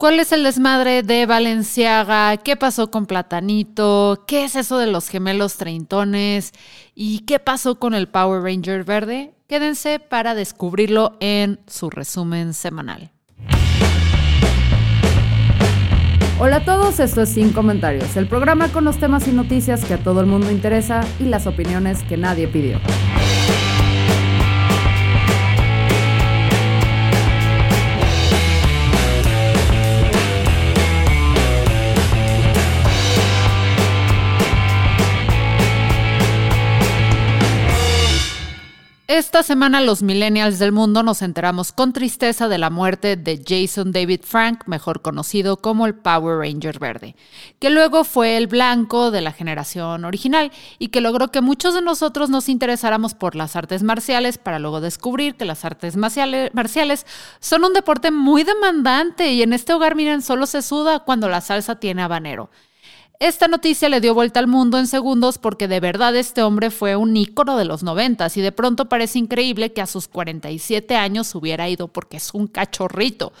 ¿Cuál es el desmadre de Valenciaga? ¿Qué pasó con Platanito? ¿Qué es eso de los gemelos treintones? ¿Y qué pasó con el Power Ranger verde? Quédense para descubrirlo en su resumen semanal. Hola a todos, esto es Sin Comentarios, el programa con los temas y noticias que a todo el mundo interesa y las opiniones que nadie pidió. Esta semana los millennials del mundo nos enteramos con tristeza de la muerte de Jason David Frank, mejor conocido como el Power Ranger verde, que luego fue el blanco de la generación original y que logró que muchos de nosotros nos interesáramos por las artes marciales para luego descubrir que las artes marciales son un deporte muy demandante y en este hogar miren solo se suda cuando la salsa tiene habanero. Esta noticia le dio vuelta al mundo en segundos porque de verdad este hombre fue un ícono de los noventas y de pronto parece increíble que a sus 47 años hubiera ido porque es un cachorrito.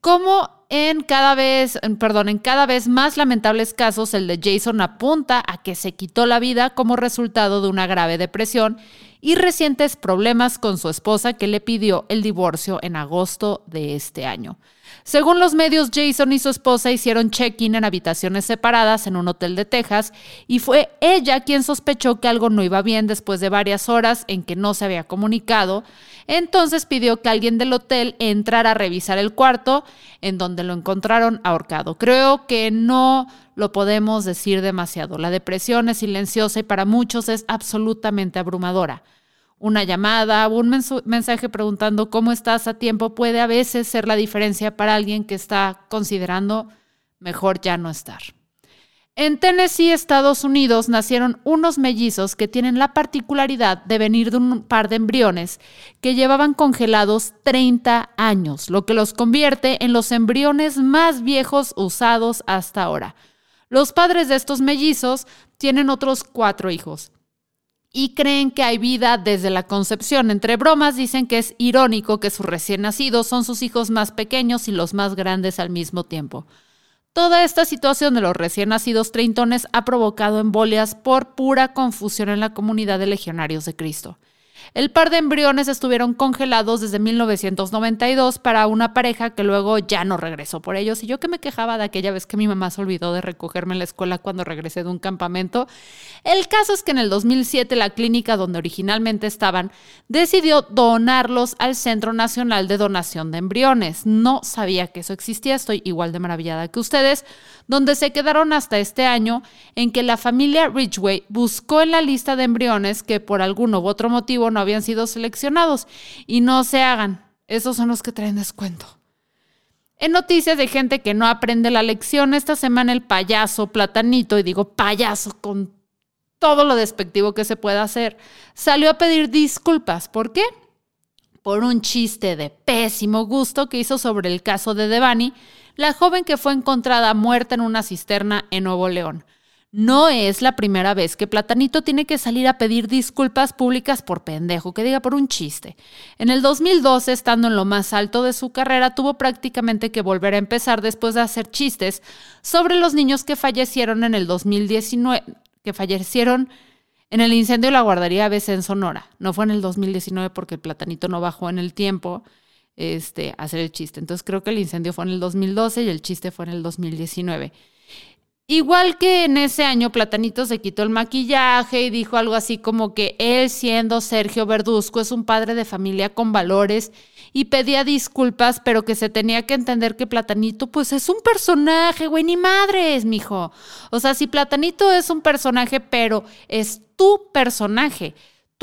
Como en cada vez, perdón, en cada vez más lamentables casos, el de Jason apunta a que se quitó la vida como resultado de una grave depresión y recientes problemas con su esposa que le pidió el divorcio en agosto de este año. Según los medios, Jason y su esposa hicieron check-in en habitaciones separadas en un hotel de Texas y fue ella quien sospechó que algo no iba bien después de varias horas en que no se había comunicado. Entonces pidió que alguien del hotel entrara a revisar el cuarto en donde lo encontraron ahorcado. Creo que no lo podemos decir demasiado. La depresión es silenciosa y para muchos es absolutamente abrumadora una llamada o un mensaje preguntando cómo estás a tiempo puede a veces ser la diferencia para alguien que está considerando mejor ya no estar. En Tennessee, Estados Unidos, nacieron unos mellizos que tienen la particularidad de venir de un par de embriones que llevaban congelados 30 años, lo que los convierte en los embriones más viejos usados hasta ahora. Los padres de estos mellizos tienen otros cuatro hijos y creen que hay vida desde la concepción. Entre bromas dicen que es irónico que sus recién nacidos son sus hijos más pequeños y los más grandes al mismo tiempo. Toda esta situación de los recién nacidos treintones ha provocado embolias por pura confusión en la comunidad de legionarios de Cristo. El par de embriones estuvieron congelados desde 1992 para una pareja que luego ya no regresó por ellos. Y yo que me quejaba de aquella vez que mi mamá se olvidó de recogerme en la escuela cuando regresé de un campamento. El caso es que en el 2007 la clínica donde originalmente estaban decidió donarlos al Centro Nacional de Donación de Embriones. No sabía que eso existía, estoy igual de maravillada que ustedes, donde se quedaron hasta este año en que la familia Ridgway buscó en la lista de embriones que por algún u otro motivo no habían sido seleccionados. Y no se hagan, esos son los que traen descuento. En noticias de gente que no aprende la lección, esta semana el payaso Platanito, y digo payaso con todo lo despectivo que se pueda hacer, salió a pedir disculpas. ¿Por qué? Por un chiste de pésimo gusto que hizo sobre el caso de Devani, la joven que fue encontrada muerta en una cisterna en Nuevo León. No es la primera vez que Platanito tiene que salir a pedir disculpas públicas por pendejo, que diga por un chiste. En el 2012, estando en lo más alto de su carrera, tuvo prácticamente que volver a empezar después de hacer chistes sobre los niños que fallecieron en el 2019, que fallecieron en el incendio de la guardería ABC en Sonora. No fue en el 2019 porque Platanito no bajó en el tiempo este, a hacer el chiste. Entonces creo que el incendio fue en el 2012 y el chiste fue en el 2019. Igual que en ese año Platanito se quitó el maquillaje y dijo algo así como que él siendo Sergio Verduzco es un padre de familia con valores y pedía disculpas, pero que se tenía que entender que Platanito pues es un personaje, güey, ni madres, mijo. O sea, si Platanito es un personaje, pero es tu personaje.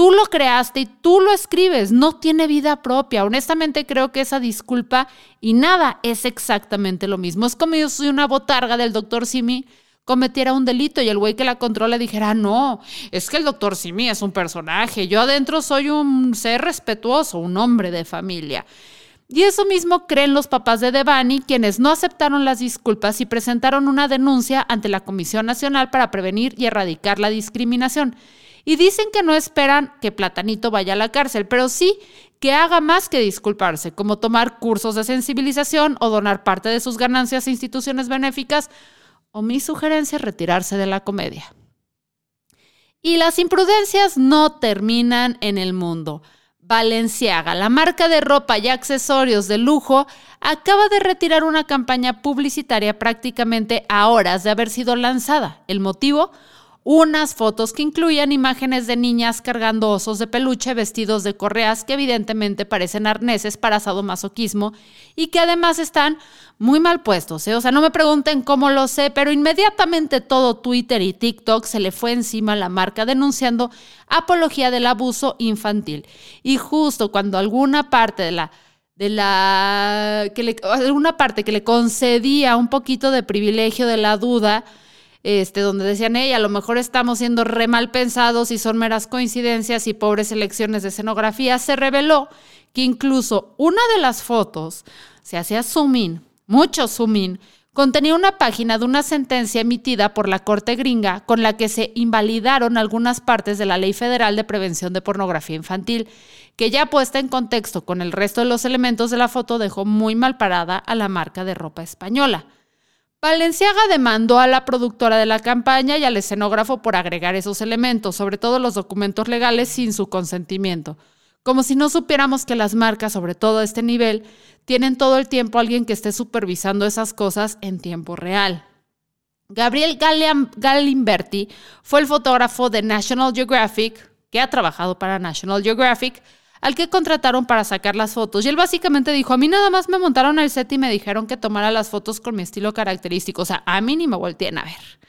Tú lo creaste y tú lo escribes, no tiene vida propia. Honestamente creo que esa disculpa y nada es exactamente lo mismo. Es como yo soy una botarga del doctor Simi cometiera un delito y el güey que la controla dijera, no, es que el doctor Simi es un personaje, yo adentro soy un ser respetuoso, un hombre de familia. Y eso mismo creen los papás de Devani, quienes no aceptaron las disculpas y presentaron una denuncia ante la Comisión Nacional para Prevenir y Erradicar la Discriminación. Y dicen que no esperan que Platanito vaya a la cárcel, pero sí que haga más que disculparse, como tomar cursos de sensibilización o donar parte de sus ganancias a instituciones benéficas, o mi sugerencia retirarse de la comedia. Y las imprudencias no terminan en el mundo. Valenciaga, la marca de ropa y accesorios de lujo, acaba de retirar una campaña publicitaria prácticamente a horas de haber sido lanzada. El motivo, unas fotos que incluían imágenes de niñas cargando osos de peluche vestidos de correas que evidentemente parecen arneses para sadomasoquismo y que además están muy mal puestos. ¿eh? O sea, no me pregunten cómo lo sé, pero inmediatamente todo Twitter y TikTok se le fue encima a la marca denunciando apología del abuso infantil. Y justo cuando alguna parte de la de la que parte que le concedía un poquito de privilegio de la duda, este, donde decían, hey, a lo mejor estamos siendo re mal pensados y son meras coincidencias y pobres elecciones de escenografía, se reveló que incluso una de las fotos se hacía zoom in, mucho zoom in, contenía una página de una sentencia emitida por la Corte gringa con la que se invalidaron algunas partes de la Ley Federal de Prevención de Pornografía Infantil, que ya puesta en contexto con el resto de los elementos de la foto dejó muy mal parada a la marca de ropa española. Valenciaga demandó a la productora de la campaña y al escenógrafo por agregar esos elementos, sobre todo los documentos legales, sin su consentimiento. Como si no supiéramos que las marcas, sobre todo a este nivel, tienen todo el tiempo alguien que esté supervisando esas cosas en tiempo real. Gabriel Galimberti fue el fotógrafo de National Geographic, que ha trabajado para National Geographic, al que contrataron para sacar las fotos. Y él básicamente dijo, a mí nada más me montaron el set y me dijeron que tomara las fotos con mi estilo característico. O sea, a mí ni me volteen a ver.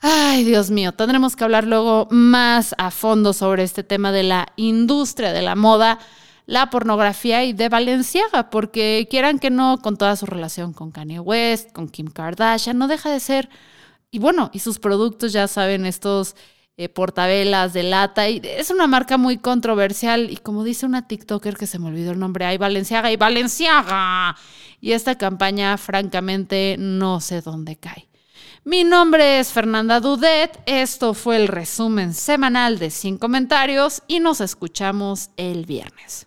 Ay, Dios mío, tendremos que hablar luego más a fondo sobre este tema de la industria de la moda, la pornografía y de Valenciaga, porque quieran que no, con toda su relación con Kanye West, con Kim Kardashian, no deja de ser, y bueno, y sus productos, ya saben, estos eh, portavelas de lata. Y es una marca muy controversial. Y como dice una TikToker que se me olvidó el nombre, hay Valenciaga y Valenciaga. Y esta campaña, francamente, no sé dónde cae. Mi nombre es Fernanda Dudet. Esto fue el resumen semanal de Sin Comentarios y nos escuchamos el viernes.